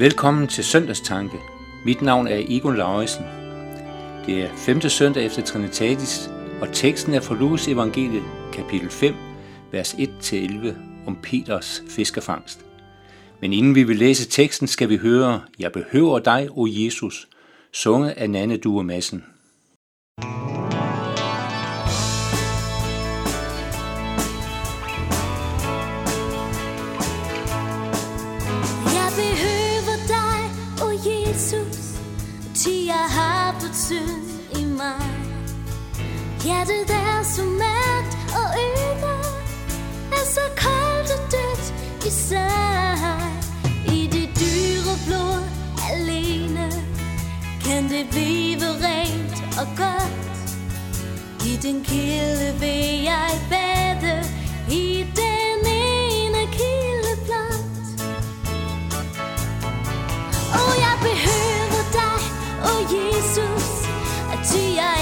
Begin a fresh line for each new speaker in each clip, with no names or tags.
Velkommen til Søndagstanke. Mit navn er Egon Lauritsen. Det er 5. søndag efter Trinitatis, og teksten er fra Lukas evangeliet, kapitel 5, vers 1-11, om Peters fiskerfangst. Men inden vi vil læse teksten, skal vi høre, Jeg behøver dig, o Jesus, sunget af Nanne Due Madsen.
Er det der så mørkt og øder, er så koldt og dødt i sig. I det dyre blod alene, kan det blive rent og godt. I den kilde vil jeg bade, i den ene kilde blot. Og jeg behøver dig, oh Jesus At ty jeg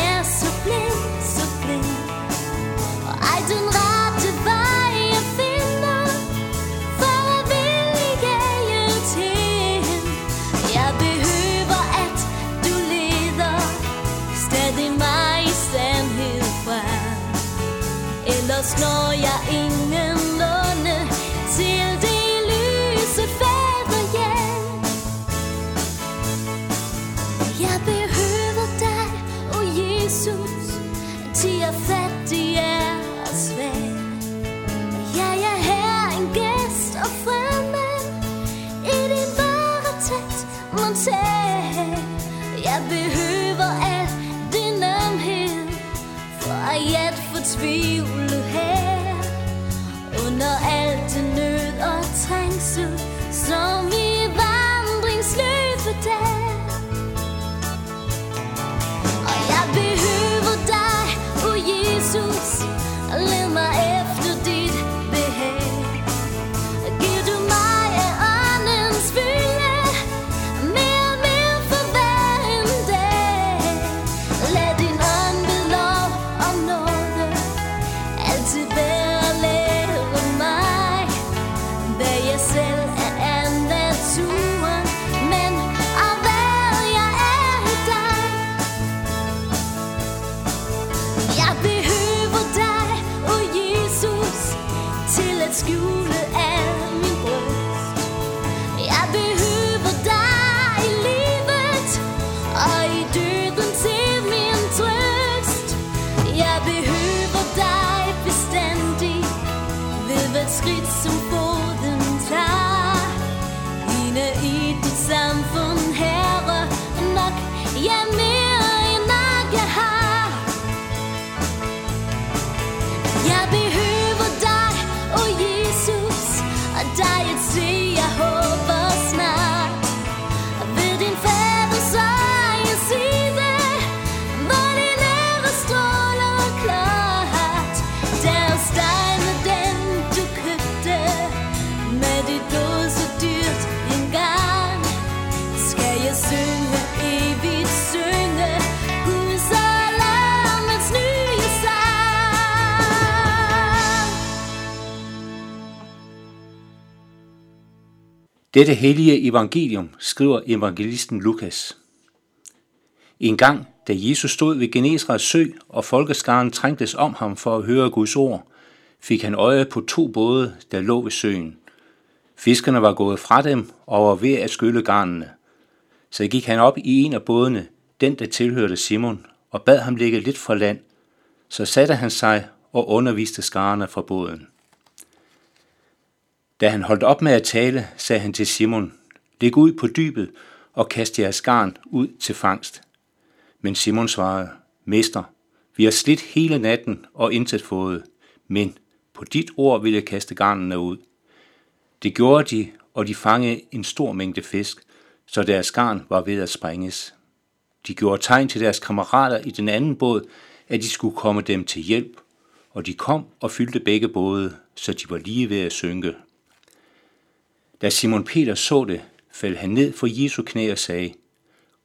Dette hellige evangelium skriver evangelisten Lukas. En gang, da Jesus stod ved Genesrets sø, og folkeskaren trængtes om ham for at høre Guds ord, fik han øje på to både, der lå ved søen. Fiskerne var gået fra dem og var ved at skylle garnene. Så gik han op i en af bådene, den der tilhørte Simon, og bad ham ligge lidt fra land. Så satte han sig og underviste skarne fra båden. Da han holdt op med at tale, sagde han til Simon, Læg ud på dybet og kast jeres garn ud til fangst. Men Simon svarede, Mester, vi har slidt hele natten og intet fået, men på dit ord vil jeg kaste garnene ud. Det gjorde de, og de fangede en stor mængde fisk, så deres garn var ved at sprænges. De gjorde tegn til deres kammerater i den anden båd, at de skulle komme dem til hjælp, og de kom og fyldte begge både, så de var lige ved at synke. Da Simon Peter så det, faldt han ned for Jesu knæ og sagde,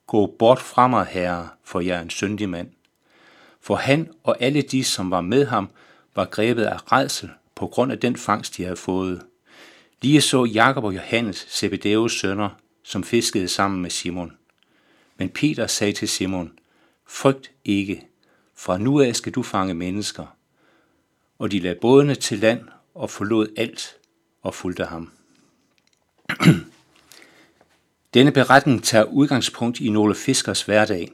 Gå bort fra mig, herre, for jeg er en syndig mand. For han og alle de, som var med ham, var grebet af redsel på grund af den fangst, de havde fået. Lige så Jakob og Johannes, Zebedeus sønner, som fiskede sammen med Simon. Men Peter sagde til Simon, Frygt ikke, fra nu af skal du fange mennesker. Og de lagde bådene til land og forlod alt og fulgte ham. Denne beretning tager udgangspunkt i nogle fiskers hverdag.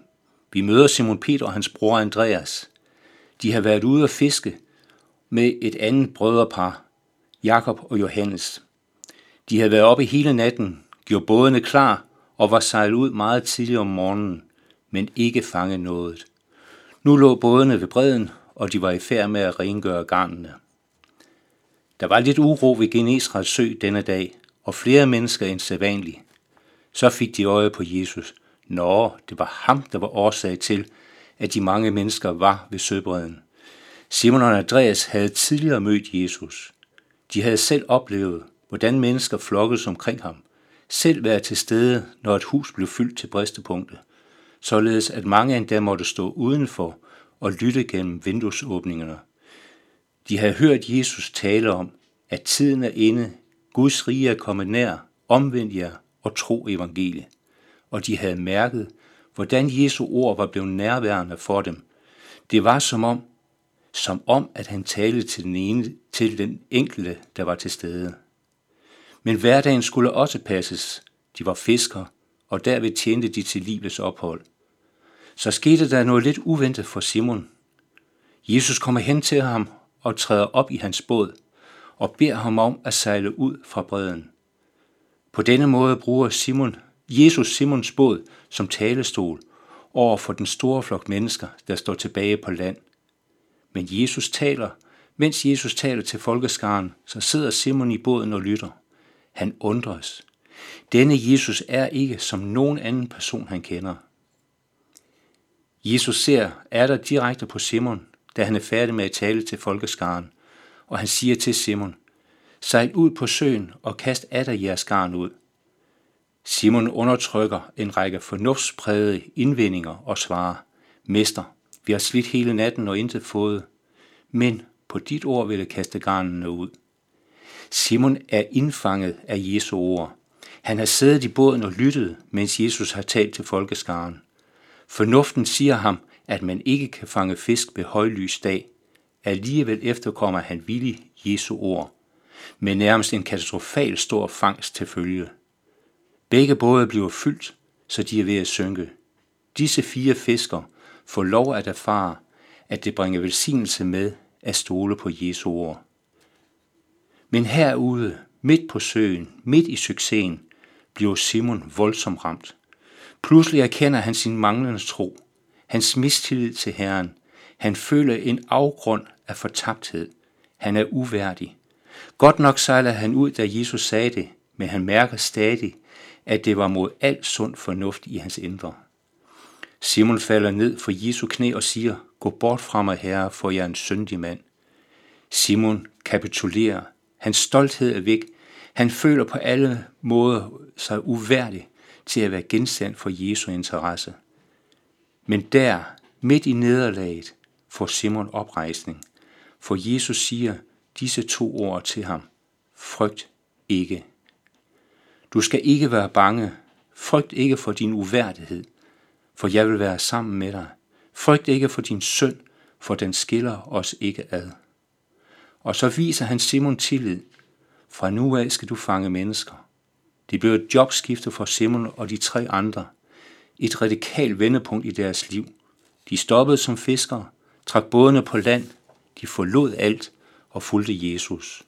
Vi møder Simon Peter og hans bror Andreas. De har været ude at fiske med et andet brødrepar, Jakob og Johannes. De havde været oppe hele natten, gjorde bådene klar og var sejlet ud meget tidligt om morgenen, men ikke fanget noget. Nu lå bådene ved bredden, og de var i færd med at rengøre garnene. Der var lidt uro ved Genesrets sø denne dag, og flere mennesker end sædvanligt. Så fik de øje på Jesus. Nå, det var ham, der var årsag til, at de mange mennesker var ved søbredden. Simon og Andreas havde tidligere mødt Jesus. De havde selv oplevet, hvordan mennesker flokkedes omkring ham, selv været til stede, når et hus blev fyldt til bristepunktet, således at mange endda måtte stå udenfor og lytte gennem vinduesåbningerne. De havde hørt Jesus tale om, at tiden er inde, Guds rige er kommet nær, omvend jer og tro evangeliet. Og de havde mærket, hvordan Jesu ord var blevet nærværende for dem. Det var som om, som om at han talte til den, ene, til den enkelte, der var til stede. Men hverdagen skulle også passes. De var fiskere, og derved tjente de til livets ophold. Så skete der noget lidt uventet for Simon. Jesus kommer hen til ham og træder op i hans båd og beder ham om at sejle ud fra bredden. På denne måde bruger Simon, Jesus Simons båd som talestol over for den store flok mennesker, der står tilbage på land. Men Jesus taler, mens Jesus taler til folkeskaren, så sidder Simon i båden og lytter. Han undres. Denne Jesus er ikke som nogen anden person, han kender. Jesus ser er der direkte på Simon, da han er færdig med at tale til folkeskaren, og han siger til Simon, sejl ud på søen og kast af jeres garn ud. Simon undertrykker en række fornuftsprægede indvendinger og svarer, Mester, vi har slidt hele natten og intet fået, men på dit ord vil jeg kaste garnene ud. Simon er indfanget af Jesu ord. Han har siddet i båden og lyttet, mens Jesus har talt til folkeskaren. Fornuften siger ham, at man ikke kan fange fisk ved højlys dag. Alligevel efterkommer han villig Jesu ord, med nærmest en katastrofal stor fangst til følge. Begge både bliver fyldt, så de er ved at synke. Disse fire fisker får lov at erfare, at det bringer velsignelse med at stole på Jesu ord. Men herude, midt på søen, midt i succesen, bliver Simon voldsomt ramt. Pludselig erkender han sin manglende tro, hans mistillid til Herren. Han føler en afgrund af fortabthed. Han er uværdig. Godt nok sejler han ud, da Jesus sagde det, men han mærker stadig, at det var mod al sund fornuft i hans indre. Simon falder ned for Jesu knæ og siger, Gå bort fra mig, herre, for jeg er en syndig mand. Simon kapitulerer. Hans stolthed er væk. Han føler på alle måder sig uværdig til at være genstand for Jesu interesse. Men der, midt i nederlaget, får Simon oprejsning, for Jesus siger disse to ord til ham. Frygt ikke. Du skal ikke være bange. Frygt ikke for din uværdighed, for jeg vil være sammen med dig. Frygt ikke for din synd, for den skiller os ikke ad. Og så viser han Simon tillid. Fra nu af skal du fange mennesker. Det blev et jobskifte for Simon og de tre andre. Et radikalt vendepunkt i deres liv. De stoppede som fiskere, trak bådene på land, de forlod alt og fulgte Jesus.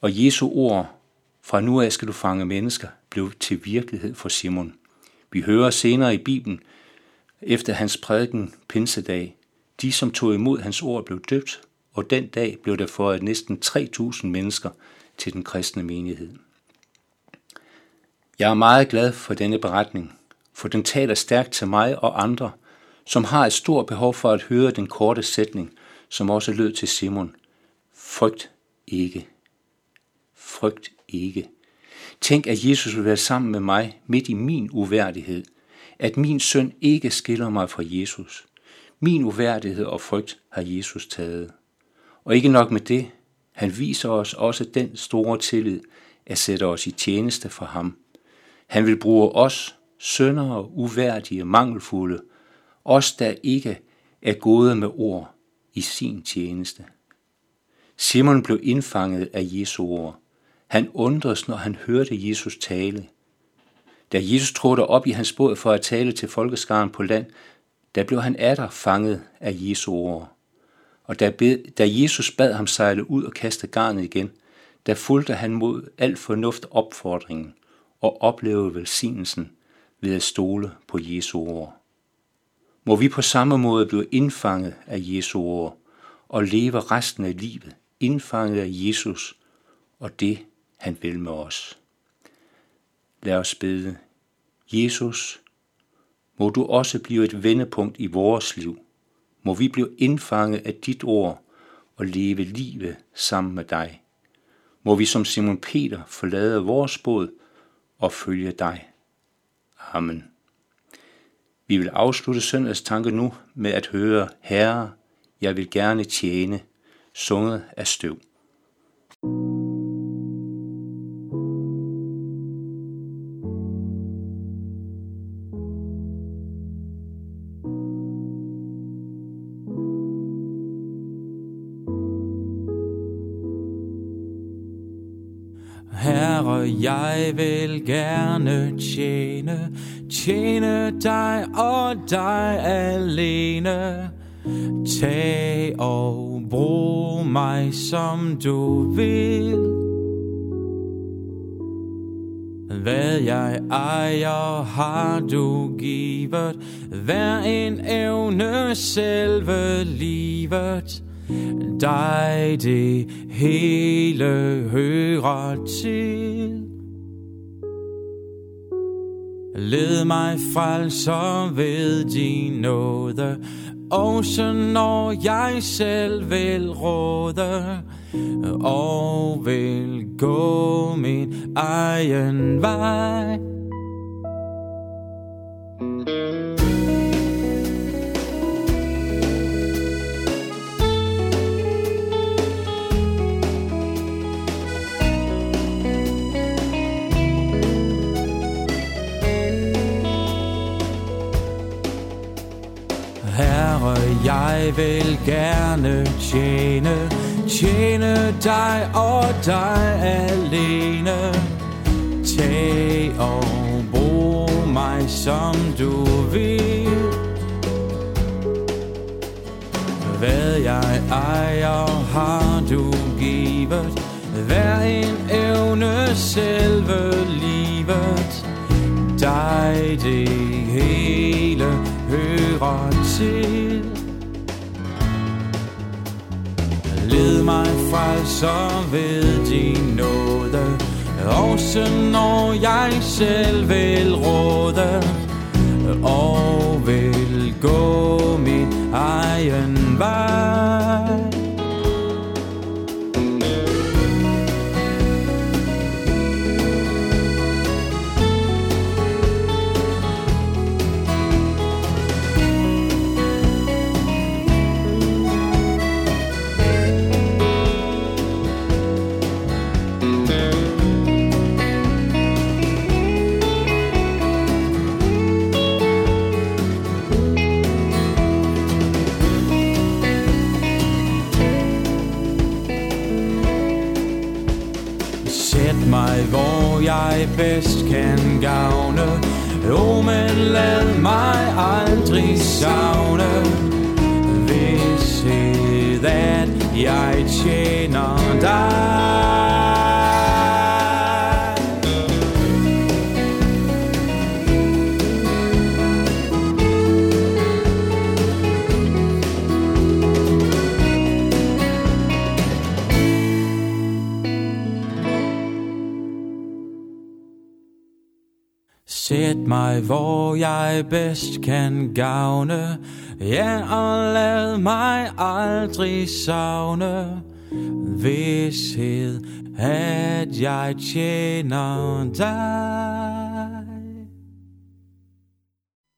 Og Jesu ord, fra nu af skal du fange mennesker, blev til virkelighed for Simon. Vi hører senere i Bibelen, efter hans prædiken Pinsedag, de som tog imod hans ord blev døbt, og den dag blev der fået næsten 3.000 mennesker til den kristne menighed. Jeg er meget glad for denne beretning, for den taler stærkt til mig og andre, som har et stort behov for at høre den korte sætning, som også lød til Simon. Frygt ikke. Frygt ikke. Tænk, at Jesus vil være sammen med mig midt i min uværdighed. At min søn ikke skiller mig fra Jesus. Min uværdighed og frygt har Jesus taget. Og ikke nok med det, han viser os også den store tillid at sætte os i tjeneste for ham – Han vil bruge os, søndere, uværdige, mangelfulde, os der ikke er gode med ord i sin tjeneste. Simon blev indfanget af Jesu ord. Han undres, når han hørte Jesus tale. Da Jesus trådte op i hans båd for at tale til folkeskaren på land, der blev han atter fanget af Jesu ord. Og da, bed, da Jesus bad ham sejle ud og kaste garnet igen, der fulgte han mod al fornuft opfordringen og oplevede velsignelsen ved at stole på Jesu ord. Må vi på samme måde blive indfanget af Jesu ord og leve resten af livet indfanget af Jesus og det, han vil med os. Lad os bede. Jesus, må du også blive et vendepunkt i vores liv. Må vi blive indfanget af dit ord og leve livet sammen med dig. Må vi som Simon Peter forlade vores båd og følge dig. Amen. Vi vil afslutte søndags tanke nu med at høre, Herre, jeg vil gerne tjene, sunget af støv.
Herre, jeg vil gerne tjene, tjene dig og dig alene. Tag og brug mig som du vil. Hvad jeg ejer har du givet, hver en evne selve livet dig det hele hører til. Led mig frelser ved din nåde, også når jeg selv vil råde, og vil gå min egen vej. Jeg vil gerne tjene, tjene dig og dig alene. Tag og brug mig som du vil. Hvad jeg ejer har du givet, hver en evne selve livet. Dig det hele hører til. Mig frelser ved din nåde, også når jeg selv vil råde, og vil gå min egen vej. Mig, hvor jeg bedst kan gavne. Jo, men lad mig aldrig savne. Vidshed, at jeg tjener dig. Sæt mig, hvor jeg bedst kan gavne, ja, og lad mig aldrig savne vidshed, at jeg tjener dig.